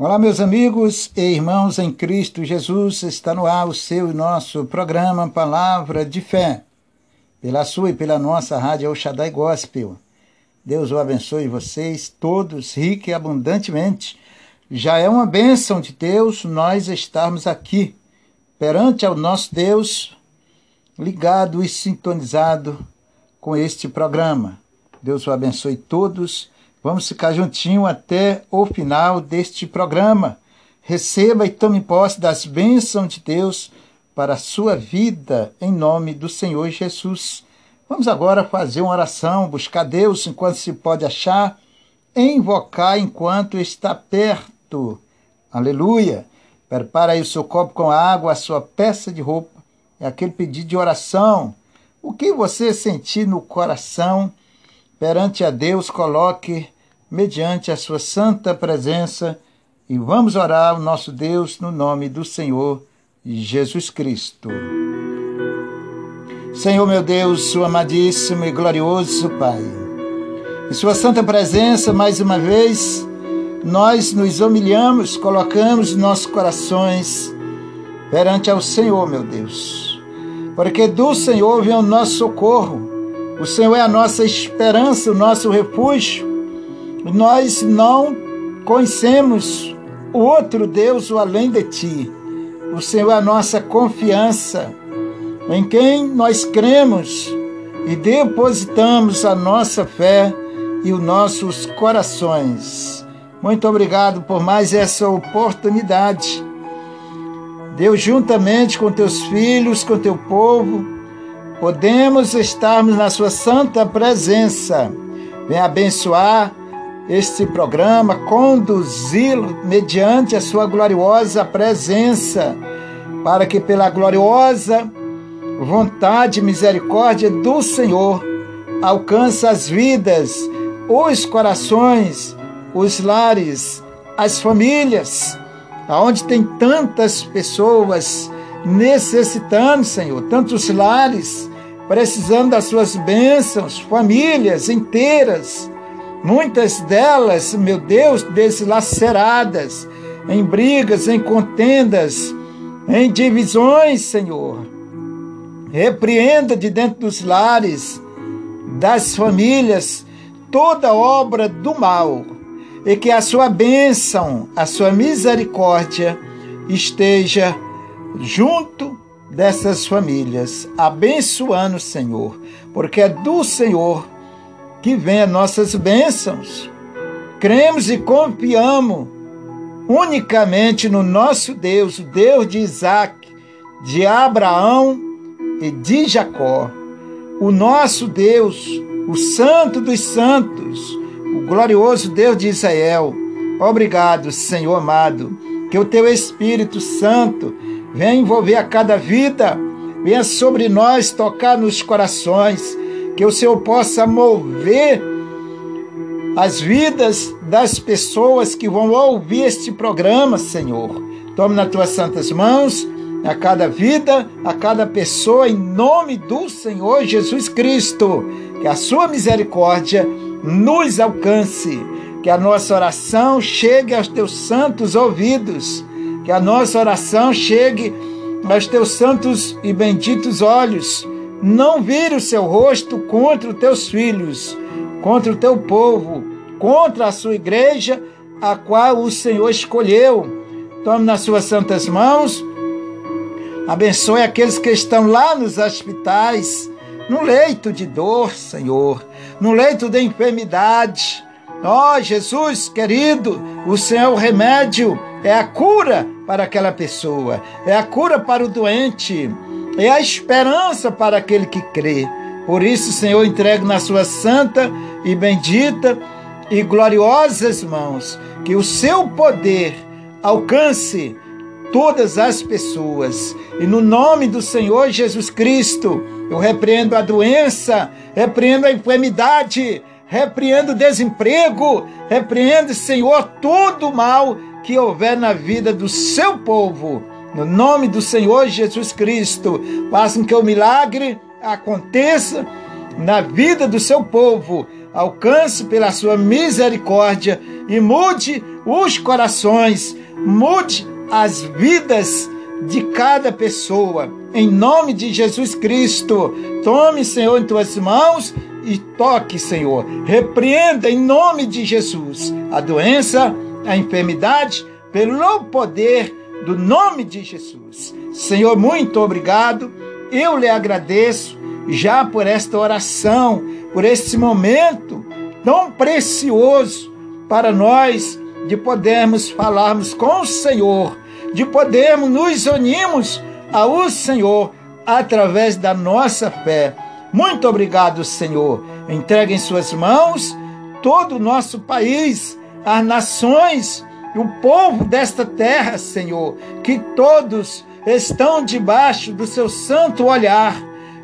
Olá, meus amigos e irmãos em Cristo Jesus, está no ar o seu e nosso programa Palavra de Fé, pela sua e pela nossa rádio Oxadai Gospel. Deus o abençoe vocês todos, rica e abundantemente. Já é uma bênção de Deus nós estarmos aqui, perante ao nosso Deus, ligado e sintonizado com este programa. Deus o abençoe todos Vamos ficar juntinho até o final deste programa. Receba e tome posse das bênçãos de Deus para a sua vida, em nome do Senhor Jesus. Vamos agora fazer uma oração, buscar Deus enquanto se pode achar, invocar enquanto está perto. Aleluia! Prepara aí o seu copo com água, a sua peça de roupa. É aquele pedido de oração. O que você sentir no coração, perante a Deus, coloque mediante a sua santa presença e vamos orar ao nosso Deus no nome do Senhor Jesus Cristo. Senhor meu Deus, o amadíssimo e glorioso Pai, em Sua santa presença, mais uma vez, nós nos humilhamos, colocamos nossos corações perante ao Senhor, meu Deus, porque do Senhor vem o nosso socorro. O Senhor é a nossa esperança, o nosso refúgio. Nós não conhecemos o outro Deus o além de ti. O Senhor é a nossa confiança, em quem nós cremos e depositamos a nossa fé e os nossos corações. Muito obrigado por mais essa oportunidade. Deus, juntamente com teus filhos, com teu povo, podemos estarmos na sua santa presença. Vem abençoar este programa, conduzi-lo mediante a sua gloriosa presença, para que pela gloriosa vontade e misericórdia do Senhor alcance as vidas, os corações, os lares, as famílias, aonde tem tantas pessoas necessitando, Senhor, tantos lares precisando das suas bênçãos, famílias inteiras Muitas delas, meu Deus, deslaceradas, em brigas, em contendas, em divisões, Senhor. Repreenda de dentro dos lares, das famílias, toda obra do mal, e que a sua bênção, a sua misericórdia esteja junto dessas famílias, abençoando, Senhor, porque é do Senhor que venha nossas bênçãos. Cremos e confiamos unicamente no nosso Deus, o Deus de Isaac, de Abraão e de Jacó. O nosso Deus, o Santo dos Santos, o glorioso Deus de Israel. Obrigado, Senhor amado, que o teu Espírito Santo venha envolver a cada vida, venha sobre nós tocar nos corações que o Senhor possa mover as vidas das pessoas que vão ouvir este programa, Senhor. Tome nas tuas santas mãos a cada vida, a cada pessoa, em nome do Senhor Jesus Cristo. Que a sua misericórdia nos alcance, que a nossa oração chegue aos teus santos ouvidos, que a nossa oração chegue aos teus santos e benditos olhos não vire o seu rosto contra os teus filhos, contra o teu povo, contra a sua igreja, a qual o Senhor escolheu. Tome nas suas santas mãos, abençoe aqueles que estão lá nos hospitais, no leito de dor, Senhor, no leito de enfermidade. Ó oh, Jesus querido, o Senhor é o remédio, é a cura para aquela pessoa, é a cura para o doente é a esperança para aquele que crê. Por isso, Senhor, entrego na sua santa e bendita e gloriosas mãos que o seu poder alcance todas as pessoas. E no nome do Senhor Jesus Cristo, eu repreendo a doença, repreendo a enfermidade, repreendo o desemprego, repreendo, Senhor, todo o mal que houver na vida do seu povo no nome do Senhor Jesus Cristo, façam que o milagre aconteça na vida do seu povo, alcance pela sua misericórdia e mude os corações, mude as vidas de cada pessoa. Em nome de Jesus Cristo, tome, Senhor, em tuas mãos e toque, Senhor. Repreenda em nome de Jesus a doença, a enfermidade, pelo poder do nome de Jesus. Senhor, muito obrigado. Eu lhe agradeço já por esta oração, por este momento tão precioso para nós de podermos falarmos com o Senhor, de podermos nos unirmos ao Senhor através da nossa fé. Muito obrigado, Senhor. Entregue em Suas mãos todo o nosso país, as nações, o povo desta terra, Senhor, que todos estão debaixo do seu santo olhar,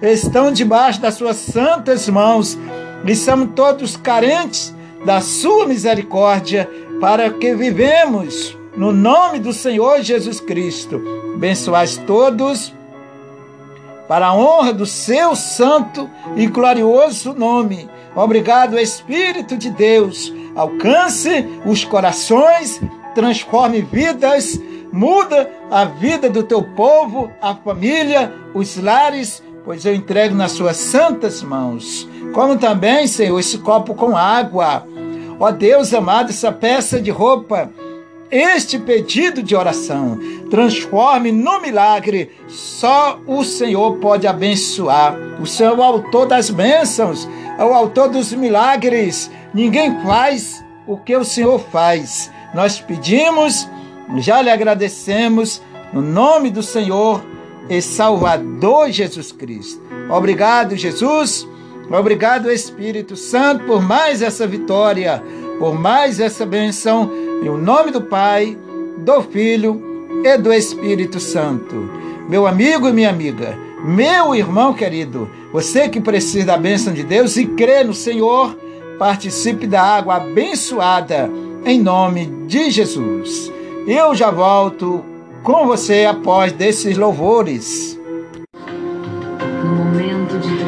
estão debaixo das suas santas mãos e somos todos carentes da sua misericórdia para que vivemos no nome do Senhor Jesus Cristo. Abençoais todos para a honra do seu santo e glorioso nome. Obrigado, Espírito de Deus. Alcance os corações, transforme vidas, muda a vida do teu povo, a família, os lares, pois eu entrego nas suas santas mãos. Como também, Senhor, esse copo com água. Ó Deus amado, essa peça de roupa este pedido de oração. Transforme no milagre. Só o Senhor pode abençoar. O Senhor é o autor das bênçãos, é o autor dos milagres. Ninguém faz o que o Senhor faz. Nós pedimos, já lhe agradecemos, no nome do Senhor e Salvador Jesus Cristo. Obrigado, Jesus. Obrigado, Espírito Santo, por mais essa vitória, por mais essa benção em nome do Pai, do Filho e do Espírito Santo. Meu amigo e minha amiga, meu irmão querido, você que precisa da bênção de Deus e crê no Senhor, participe da água abençoada em nome de Jesus. Eu já volto com você após desses louvores. No momento de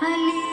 Ali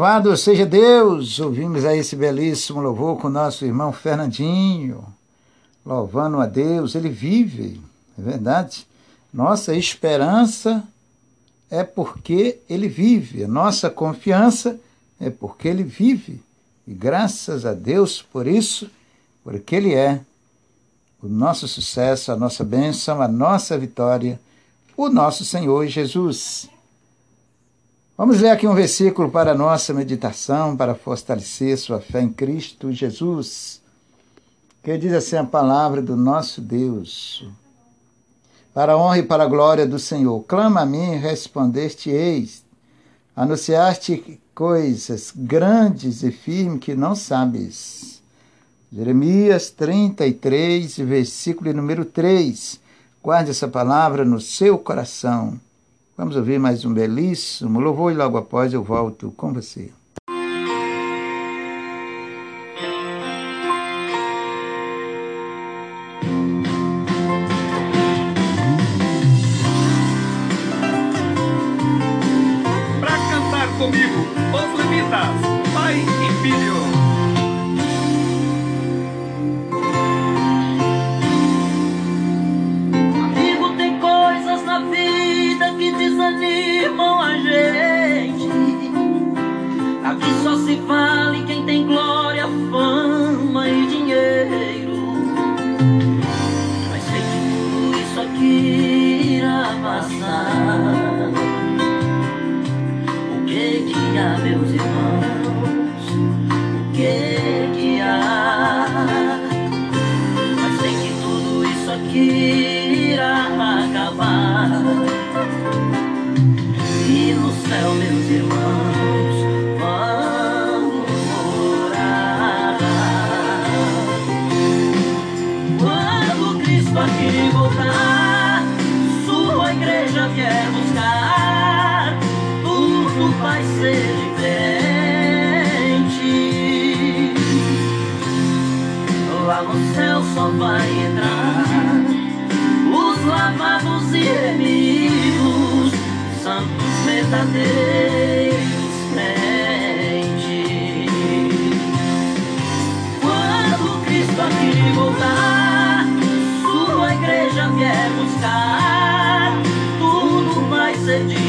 Louvado seja Deus! Ouvimos aí esse belíssimo louvor com nosso irmão Fernandinho, louvando a Deus. Ele vive, é verdade. Nossa esperança é porque ele vive, a nossa confiança é porque ele vive. E graças a Deus por isso, porque ele é o nosso sucesso, a nossa bênção, a nossa vitória, o nosso Senhor Jesus. Vamos ler aqui um versículo para a nossa meditação, para fortalecer sua fé em Cristo Jesus, que diz assim a palavra do nosso Deus. Para a honra e para a glória do Senhor, clama a mim e respondeste-eis. Anunciaste coisas grandes e firmes que não sabes. Jeremias 33, versículo número 3. Guarde essa palavra no seu coração Vamos ouvir mais um belíssimo louvor e logo após eu volto com você. Os lavados e remidos, santos verdadeiros crentes. Quando Cristo aqui voltar, sua igreja vier buscar, tudo vai ser diferente.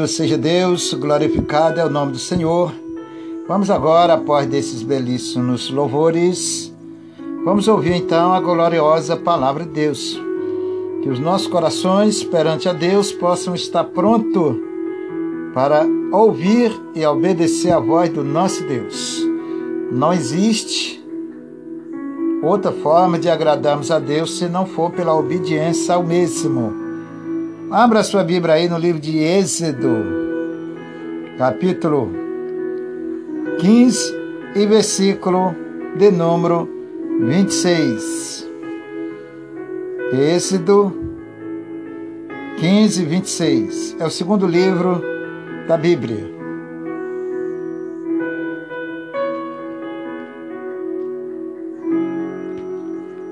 Louvado seja Deus, glorificado é o nome do Senhor. Vamos agora, após desses belíssimos louvores, vamos ouvir então a gloriosa palavra de Deus. Que os nossos corações perante a Deus possam estar prontos para ouvir e obedecer a voz do nosso Deus. Não existe outra forma de agradarmos a Deus se não for pela obediência ao mesmo. Abra sua Bíblia aí no livro de Êxodo, capítulo 15 e versículo de número 26. Êxodo 15, 26. É o segundo livro da Bíblia.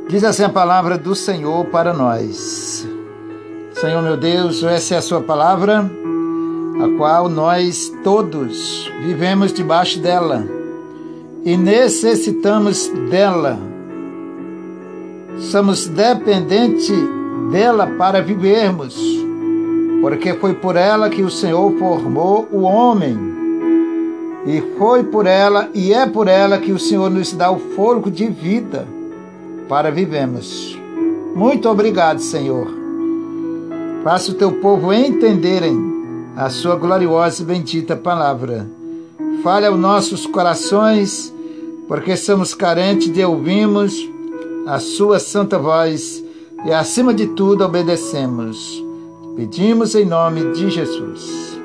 Diz assim a palavra do Senhor para nós. Senhor meu Deus, essa é a sua palavra, a qual nós todos vivemos debaixo dela e necessitamos dela. Somos dependentes dela para vivermos, porque foi por ela que o Senhor formou o homem. E foi por ela e é por ela que o Senhor nos dá o fôlego de vida para vivermos. Muito obrigado, Senhor. Faça o teu povo entenderem a sua gloriosa e bendita palavra. Fale aos nossos corações, porque somos carentes de ouvirmos a sua santa voz e, acima de tudo, obedecemos. Pedimos em nome de Jesus.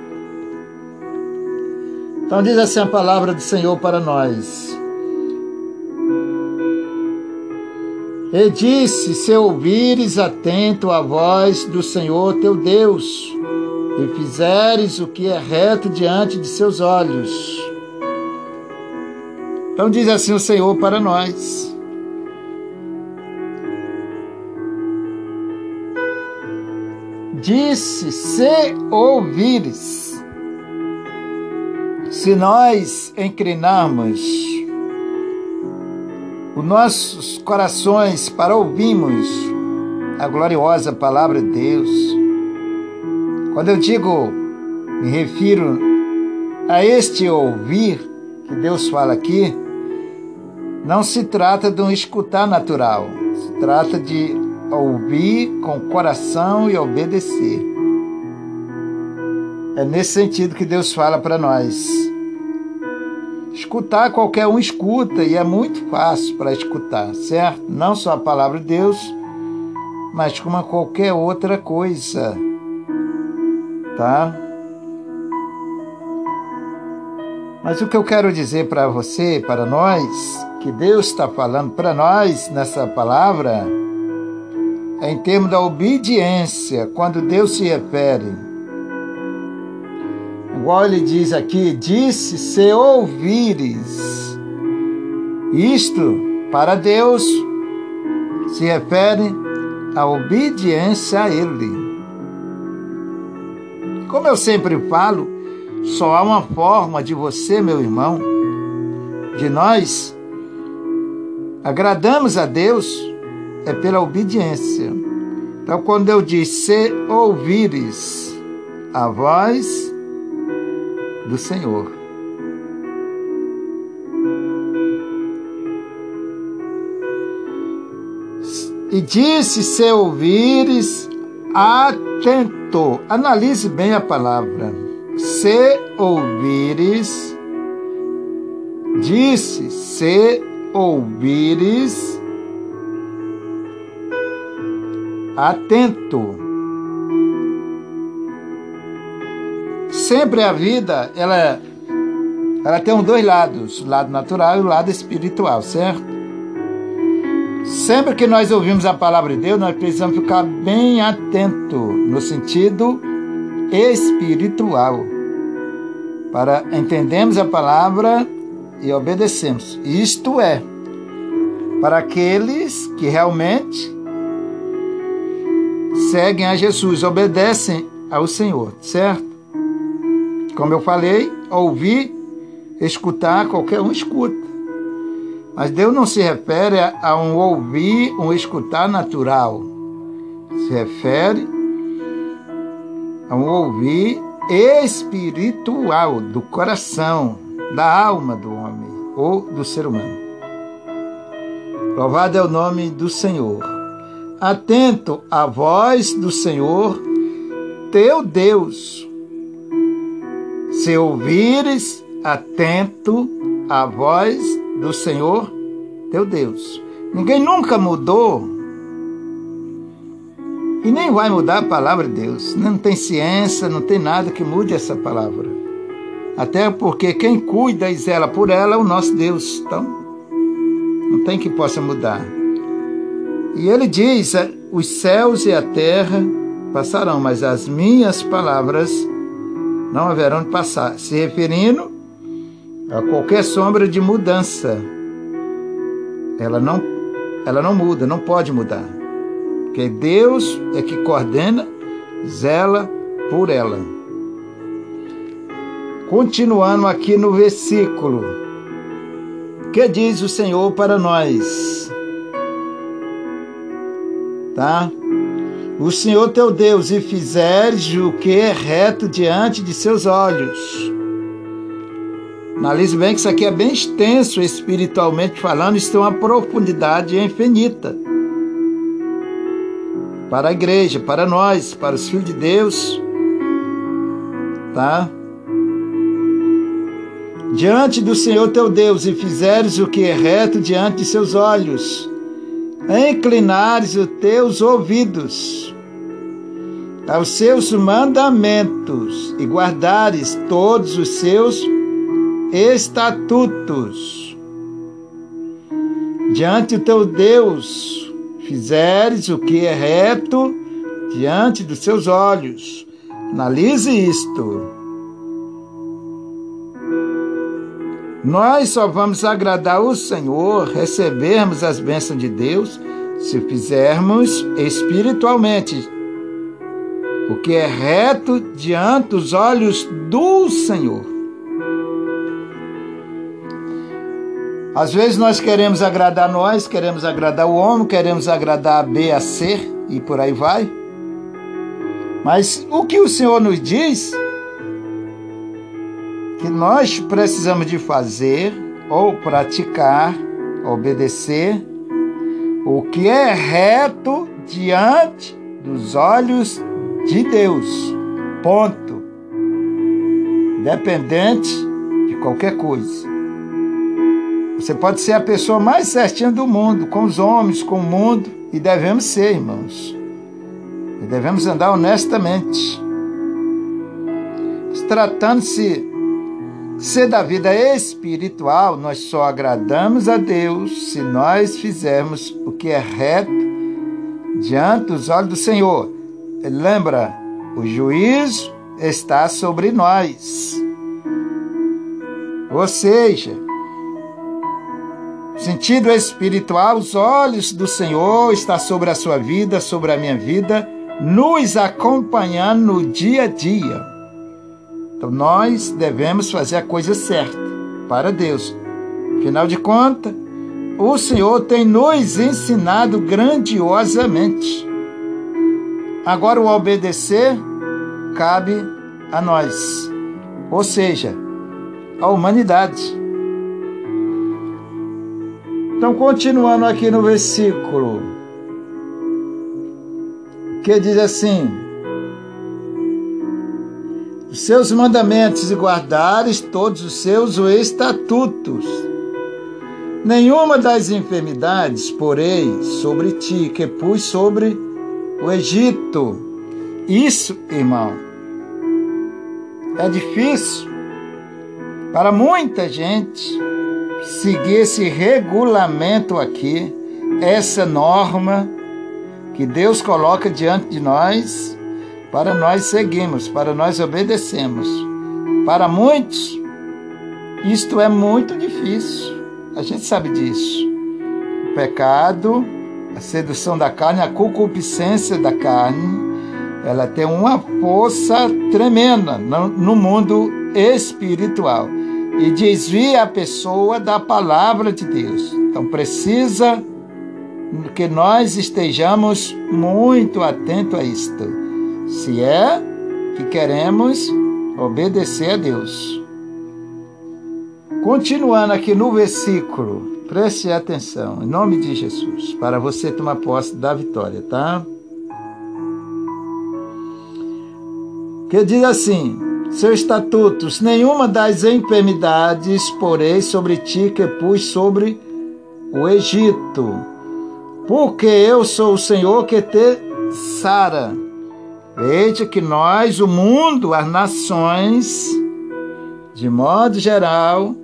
Então, diz assim a palavra do Senhor para nós. E disse: Se ouvires atento a voz do Senhor teu Deus, e fizeres o que é reto diante de seus olhos. Então diz assim o Senhor para nós. Disse: Se ouvires, se nós inclinarmos os nossos corações para ouvirmos a gloriosa palavra de Deus. Quando eu digo, me refiro a este ouvir que Deus fala aqui, não se trata de um escutar natural, se trata de ouvir com coração e obedecer. É nesse sentido que Deus fala para nós. Escutar, qualquer um escuta e é muito fácil para escutar, certo? Não só a palavra de Deus, mas como qualquer outra coisa, tá? Mas o que eu quero dizer para você, para nós, que Deus está falando para nós nessa palavra, é em termos da obediência, quando Deus se refere igual ele diz aqui, disse se ouvires. Isto, para Deus, se refere à obediência a Ele. Como eu sempre falo, só há uma forma de você, meu irmão, de nós agradamos a Deus, é pela obediência. Então, quando eu disse se ouvires a voz do Senhor. E disse: Se ouvires, atento. Analise bem a palavra. Se ouvires, disse: Se ouvires, atento sempre a vida, ela, ela tem os dois lados, o lado natural e o lado espiritual, certo? Sempre que nós ouvimos a palavra de Deus, nós precisamos ficar bem atento no sentido espiritual, para entendermos a palavra e obedecemos. Isto é, para aqueles que realmente seguem a Jesus, obedecem ao Senhor, certo? Como eu falei, ouvir, escutar, qualquer um escuta. Mas Deus não se refere a um ouvir, um escutar natural. Se refere a um ouvir espiritual, do coração, da alma do homem ou do ser humano. Louvado é o nome do Senhor. Atento à voz do Senhor, teu Deus, se ouvires atento à voz do Senhor teu Deus. Ninguém nunca mudou e nem vai mudar a palavra de Deus. Não tem ciência, não tem nada que mude essa palavra. Até porque quem cuida e zela por ela é o nosso Deus. Então, não tem que possa mudar. E ele diz: os céus e a terra passarão, mas as minhas palavras não haverão de passar, se referindo a qualquer sombra de mudança. Ela não, ela não muda, não pode mudar. Porque Deus é que coordena, zela por ela. Continuando aqui no versículo, que diz o Senhor para nós? Tá? O Senhor teu Deus e fizeres o que é reto diante de seus olhos. Analise bem que isso aqui é bem extenso espiritualmente falando, isso tem uma profundidade infinita. Para a igreja, para nós, para os filhos de Deus, tá? diante do Senhor teu Deus e fizeres o que é reto diante de seus olhos, inclinares os teus ouvidos aos seus mandamentos e guardares todos os seus estatutos. Diante do teu Deus, fizeres o que é reto diante dos seus olhos. Analise isto. Nós só vamos agradar o Senhor, recebermos as bênçãos de Deus, se fizermos espiritualmente o que é reto diante dos olhos do Senhor. Às vezes nós queremos agradar nós, queremos agradar o homem, queremos agradar a B, a C e por aí vai. Mas o que o Senhor nos diz que nós precisamos de fazer ou praticar, obedecer o que é reto diante dos olhos de Deus. Ponto. Independente de qualquer coisa. Você pode ser a pessoa mais certinha do mundo, com os homens, com o mundo, e devemos ser, irmãos. E devemos andar honestamente. Tratando-se ser da vida espiritual, nós só agradamos a Deus se nós fizermos o que é reto diante dos olhos do Senhor. Lembra, o juízo está sobre nós. Ou seja, sentido espiritual, os olhos do Senhor estão sobre a sua vida, sobre a minha vida, nos acompanhando no dia a dia. Então nós devemos fazer a coisa certa para Deus. Afinal de contas, o Senhor tem nos ensinado grandiosamente. Agora o obedecer cabe a nós, ou seja, a humanidade. Então, continuando aqui no versículo, que diz assim: os seus mandamentos e guardares todos os seus estatutos. Nenhuma das enfermidades porei sobre ti, que pus sobre o Egito. Isso, irmão, é difícil para muita gente seguir esse regulamento aqui, essa norma que Deus coloca diante de nós para nós seguirmos, para nós obedecermos. Para muitos, isto é muito difícil. A gente sabe disso. O pecado, a sedução da carne, a concupiscência da carne, ela tem uma força tremenda no mundo espiritual e desvia a pessoa da palavra de Deus. Então precisa que nós estejamos muito atentos a isto se é que queremos obedecer a Deus. Continuando aqui no versículo, preste atenção, em nome de Jesus, para você tomar posse da vitória, tá? Que diz assim: seus estatutos, nenhuma das enfermidades porei sobre ti que pus sobre o Egito, porque eu sou o Senhor que te sara. Veja que nós, o mundo, as nações, de modo geral,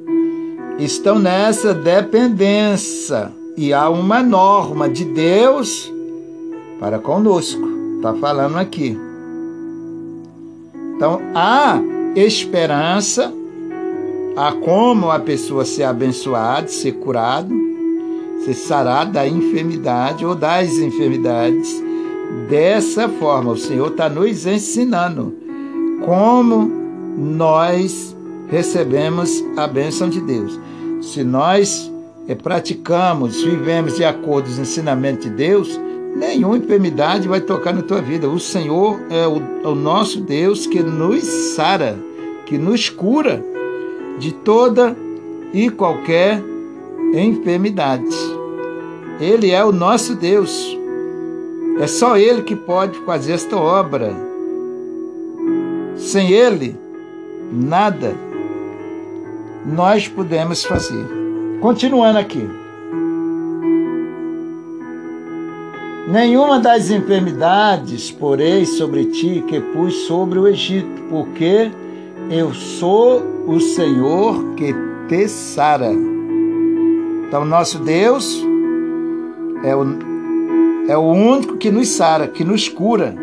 estão nessa dependência e há uma norma de Deus para conosco. Está falando aqui. Então há esperança, há como a pessoa ser abençoada, ser curado, ser sarado da enfermidade ou das enfermidades Dessa forma, o Senhor está nos ensinando como nós recebemos a bênção de Deus. Se nós eh, praticamos, vivemos de acordo com os ensinamentos de Deus, nenhuma enfermidade vai tocar na tua vida. O Senhor é o, é o nosso Deus que nos sara, que nos cura de toda e qualquer enfermidade. Ele é o nosso Deus. É só Ele que pode fazer esta obra. Sem Ele, nada. nós podemos fazer. Continuando aqui. Nenhuma das enfermidades porei sobre ti que pus sobre o Egito, porque eu sou o Senhor que te sara. Então, nosso Deus é o, é o único que nos sara, que nos cura.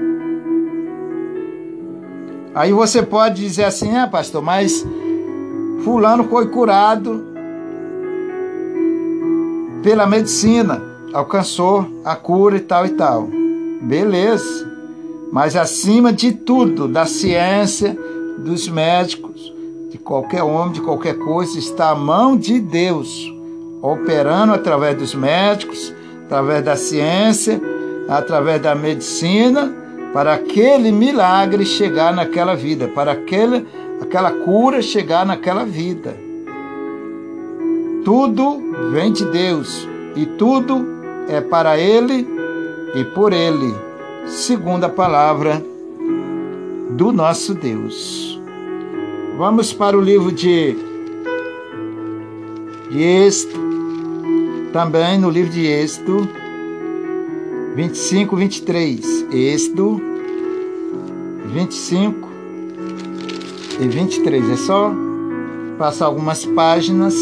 Aí você pode dizer assim, ah, pastor, mas fulano foi curado pela medicina alcançou a cura e tal e tal. Beleza. Mas acima de tudo, da ciência, dos médicos, de qualquer homem, de qualquer coisa, está a mão de Deus, operando através dos médicos, através da ciência, através da medicina, para aquele milagre chegar naquela vida, para aquele, aquela cura chegar naquela vida. Tudo vem de Deus e tudo é para ele e por ele, segundo a palavra do nosso Deus. Vamos para o livro de, de também no livro de Êxodo 25, 23. Êxodo 25 e 23. É só passar algumas páginas,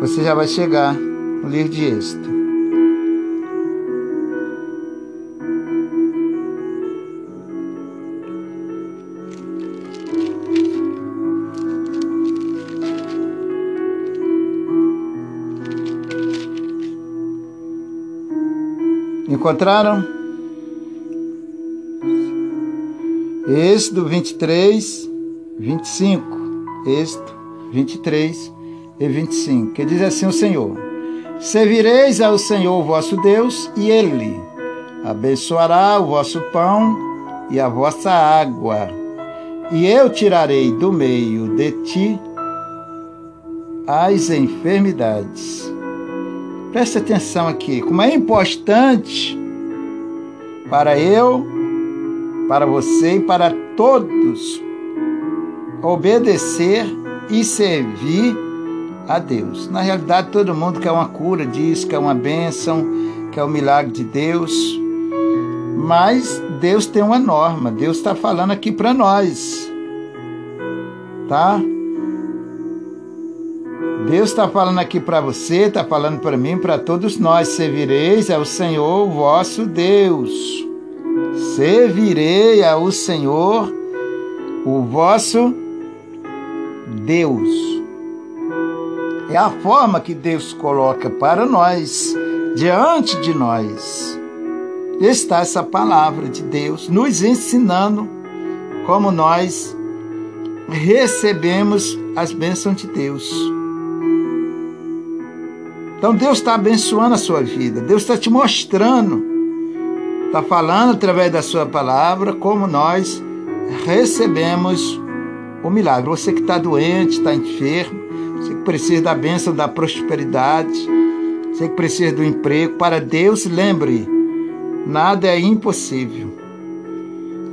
você já vai chegar no livro de Êxodo. Encontraram? Êxodo 23, 25. Êxodo 23 e 25. Que diz assim o Senhor: Servireis ao Senhor vosso Deus, e Ele abençoará o vosso pão e a vossa água. E eu tirarei do meio de ti as enfermidades Preste atenção aqui, como é importante para eu, para você e para todos obedecer e servir a Deus. Na realidade, todo mundo quer uma cura diz que é uma bênção, que é um milagre de Deus. Mas Deus tem uma norma, Deus está falando aqui para nós. Tá? Deus está falando aqui para você, está falando para mim, para todos nós. Servireis ao Senhor vosso Deus. Servirei ao Senhor o vosso Deus. É a forma que Deus coloca para nós, diante de nós. Está essa palavra de Deus nos ensinando como nós recebemos as bênçãos de Deus. Então Deus está abençoando a sua vida, Deus está te mostrando, está falando através da sua palavra como nós recebemos o milagre. Você que está doente, está enfermo, você que precisa da bênção da prosperidade, você que precisa do emprego, para Deus, lembre, nada é impossível.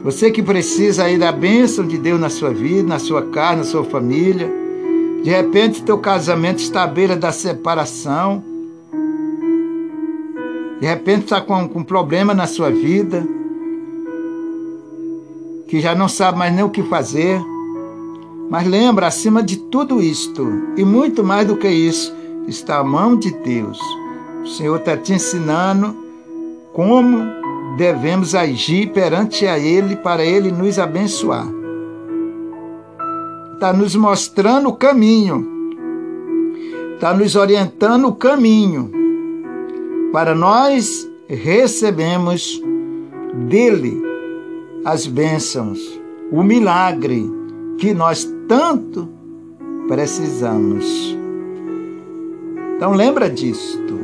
Você que precisa aí da bênção de Deus na sua vida, na sua casa, na sua família, de repente, teu casamento está à beira da separação. De repente, está com, com um problema na sua vida, que já não sabe mais nem o que fazer. Mas lembra, acima de tudo isto, e muito mais do que isso, está a mão de Deus. O Senhor está te ensinando como devemos agir perante a Ele para Ele nos abençoar está nos mostrando o caminho, está nos orientando o caminho para nós recebemos dele as bênçãos, o milagre que nós tanto precisamos. Então lembra disto.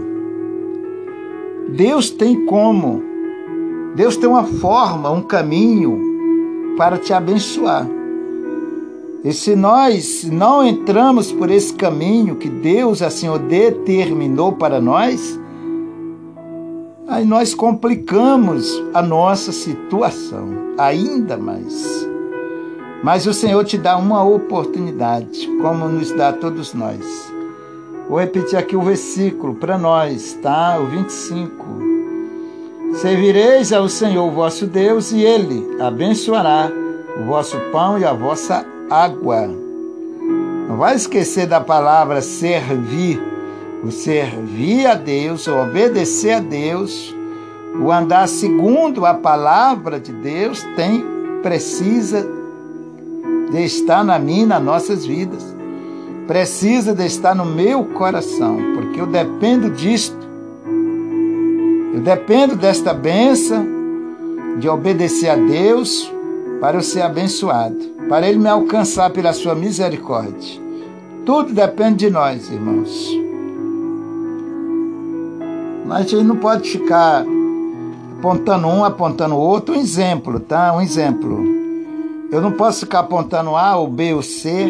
Deus tem como, Deus tem uma forma, um caminho para te abençoar. E se nós não entramos por esse caminho que Deus assim o determinou para nós, aí nós complicamos a nossa situação ainda mais. Mas o Senhor te dá uma oportunidade, como nos dá a todos nós. Vou repetir aqui o versículo para nós, tá? O 25. Servireis ao Senhor vosso Deus e ele abençoará o vosso pão e a vossa água. Não vai esquecer da palavra servir. O servir a Deus, o obedecer a Deus, o andar segundo a palavra de Deus tem precisa de estar na minha nas nossas vidas. Precisa de estar no meu coração, porque eu dependo disto. Eu dependo desta benção de obedecer a Deus para eu ser abençoado, para Ele me alcançar pela sua misericórdia. Tudo depende de nós, irmãos. Mas a gente não pode ficar apontando um, apontando o outro. Um exemplo, tá? Um exemplo. Eu não posso ficar apontando A ou B ou C.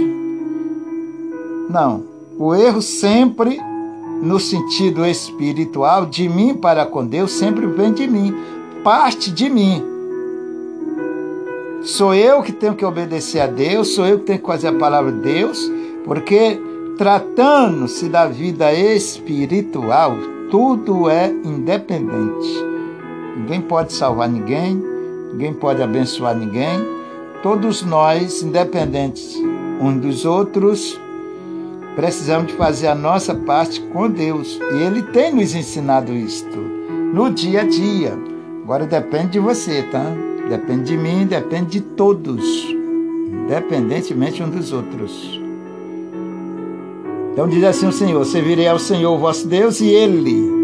Não. O erro sempre, no sentido espiritual, de mim para com Deus, sempre vem de mim. Parte de mim. Sou eu que tenho que obedecer a Deus, sou eu que tenho que fazer a palavra de Deus, porque tratando-se da vida espiritual, tudo é independente. Ninguém pode salvar ninguém, ninguém pode abençoar ninguém, Todos nós, independentes uns dos outros, precisamos de fazer a nossa parte com Deus. E Ele tem nos ensinado isto no dia a dia. Agora depende de você, tá? Depende de mim, depende de todos, independentemente uns dos outros. Então diz assim o Senhor: Servirei ao Senhor vosso Deus e Ele.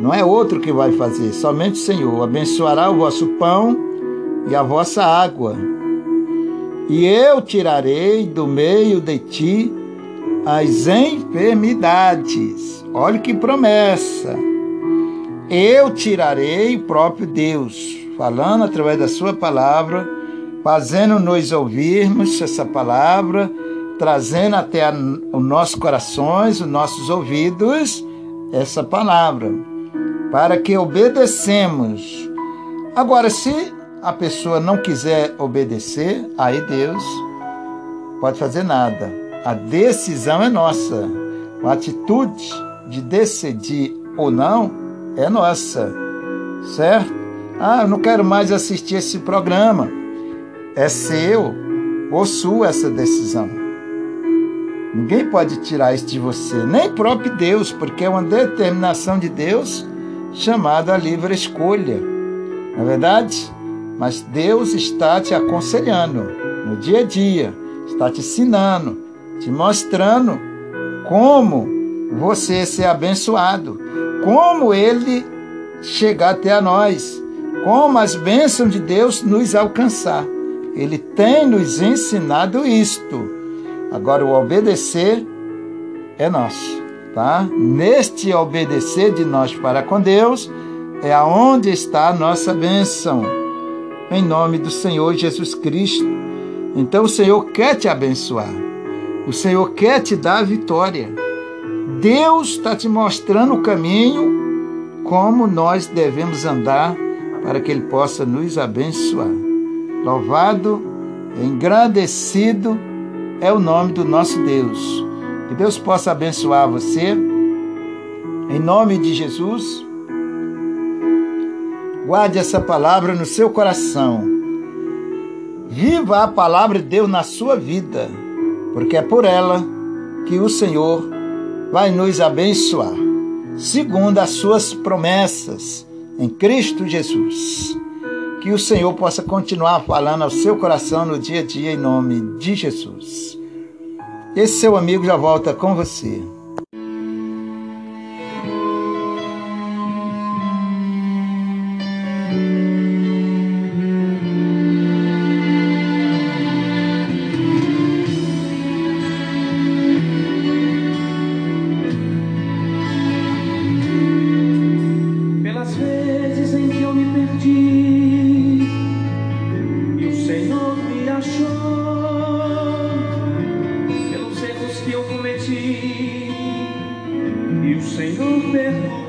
Não é outro que vai fazer, somente o Senhor. Abençoará o vosso pão e a vossa água e eu tirarei do meio de ti as enfermidades. Olha que promessa! Eu tirarei o próprio Deus, falando através da Sua palavra, fazendo-nos ouvirmos essa palavra, trazendo até os nossos corações, os nossos ouvidos, essa palavra, para que obedecemos. Agora, se a pessoa não quiser obedecer, aí Deus pode fazer nada. A decisão é nossa. A atitude de decidir ou não é nossa. Certo? Ah, eu não quero mais assistir esse programa. É seu ou sua essa decisão. Ninguém pode tirar isso de você, nem próprio Deus, porque é uma determinação de Deus chamada livre escolha. Não é verdade? mas Deus está te aconselhando no dia a dia, está te ensinando, te mostrando como você ser abençoado, como Ele chegar até a nós, como as bênçãos de Deus nos alcançar. Ele tem nos ensinado isto. Agora, o obedecer é nosso, tá? Neste obedecer de nós para com Deus é aonde está a nossa bênção em nome do Senhor Jesus Cristo. Então o Senhor quer te abençoar. O Senhor quer te dar a vitória. Deus está te mostrando o caminho, como nós devemos andar para que Ele possa nos abençoar. Louvado, engrandecido é o nome do nosso Deus. Que Deus possa abençoar você. Em nome de Jesus. Guarde essa palavra no seu coração. Viva a palavra de Deus na sua vida, porque é por ela que o Senhor vai nos abençoar, segundo as suas promessas em Cristo Jesus. Que o Senhor possa continuar falando ao seu coração no dia a dia, em nome de Jesus. Esse seu amigo já volta com você. Vezes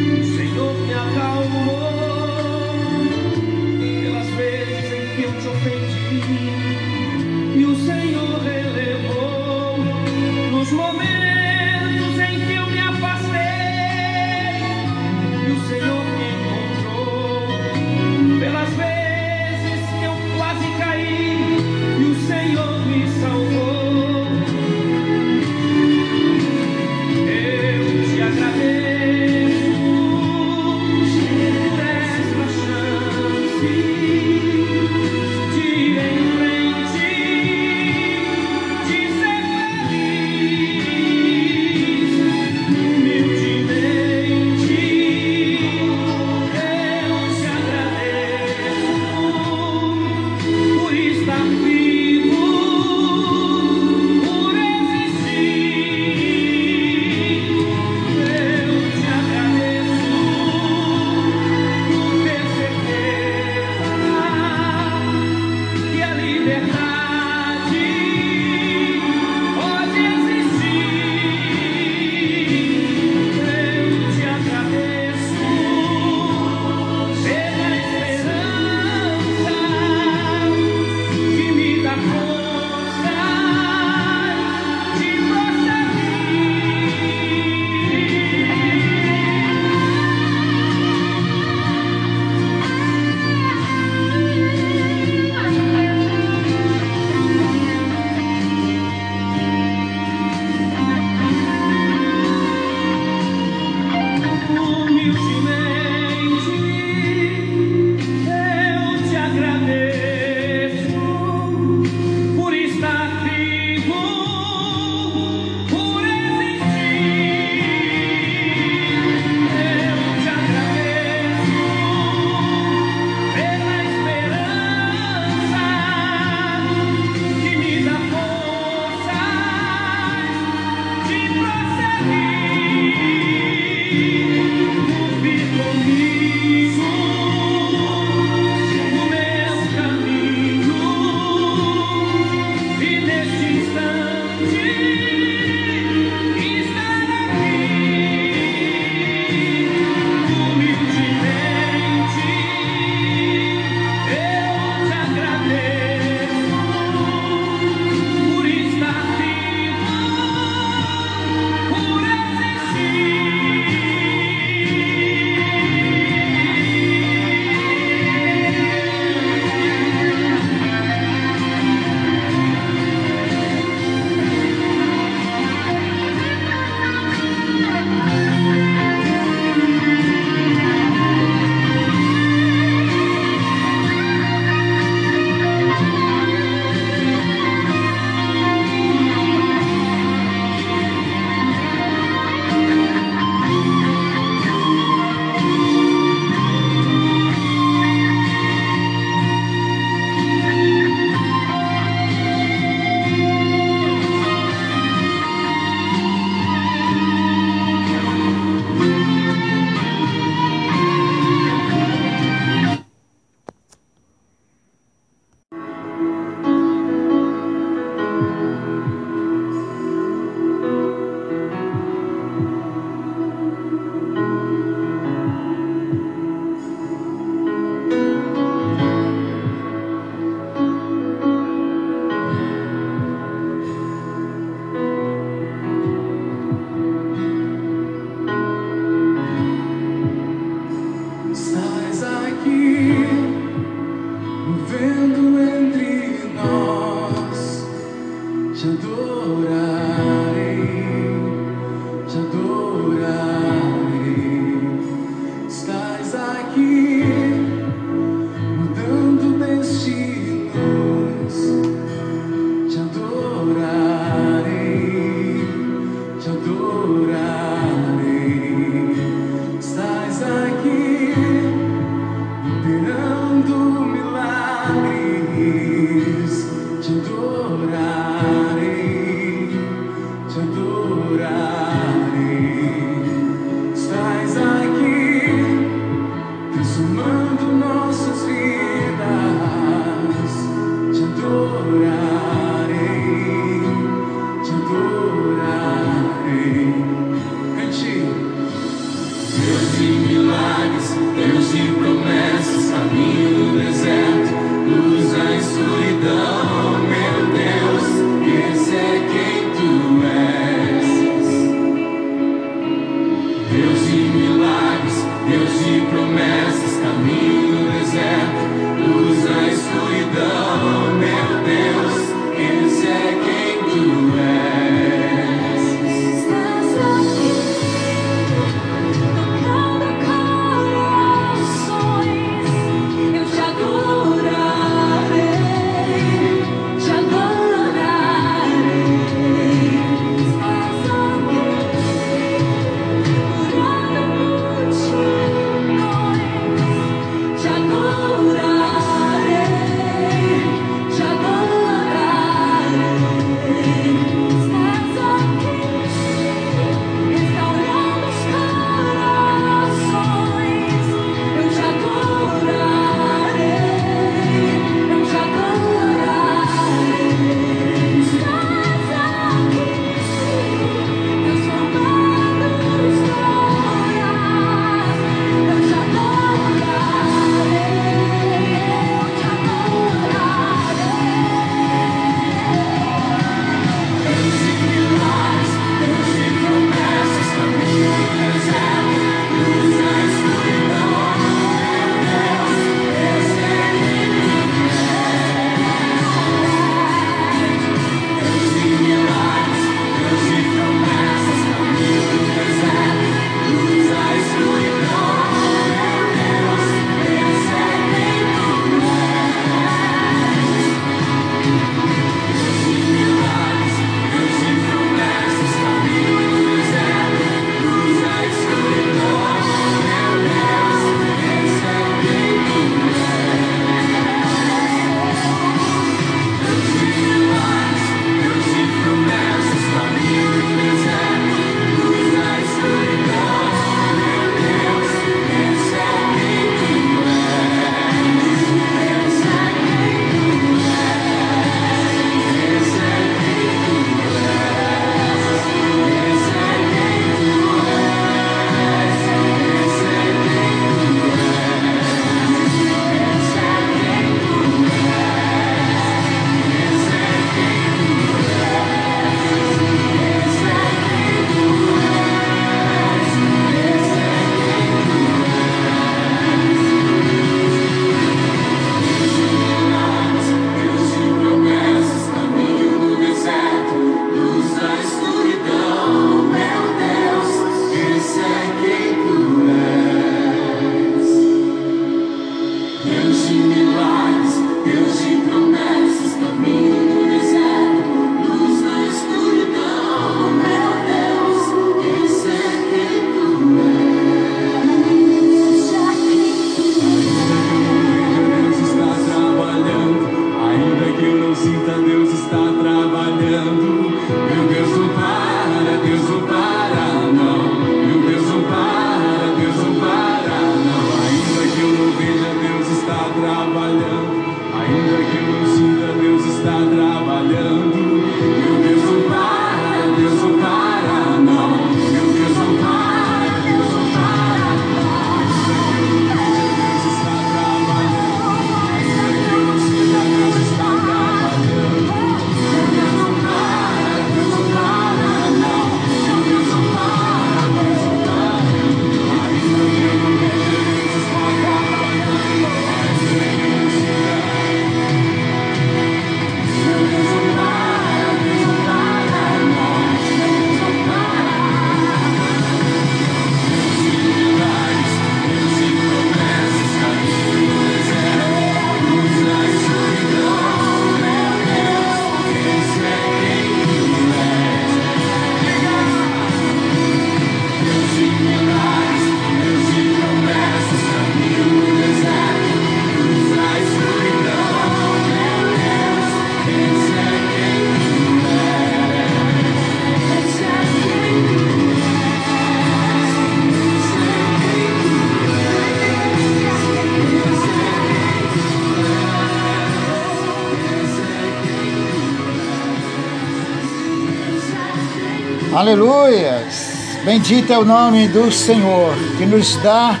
Aleluias! Bendito é o nome do Senhor, que nos dá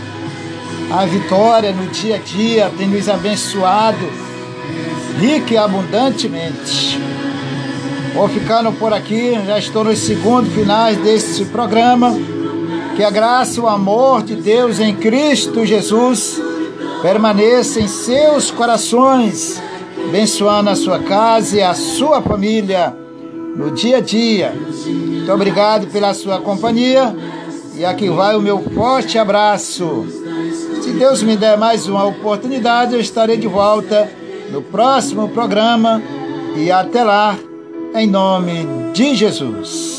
a vitória no dia a dia, tem nos abençoado rica e abundantemente. Vou ficando por aqui, já estou nos segundos finais deste programa. Que a graça e o amor de Deus em Cristo Jesus permaneça em seus corações, abençoando a sua casa e a sua família no dia a dia. Muito obrigado pela sua companhia e aqui vai o meu forte abraço. Se Deus me der mais uma oportunidade, eu estarei de volta no próximo programa e até lá, em nome de Jesus.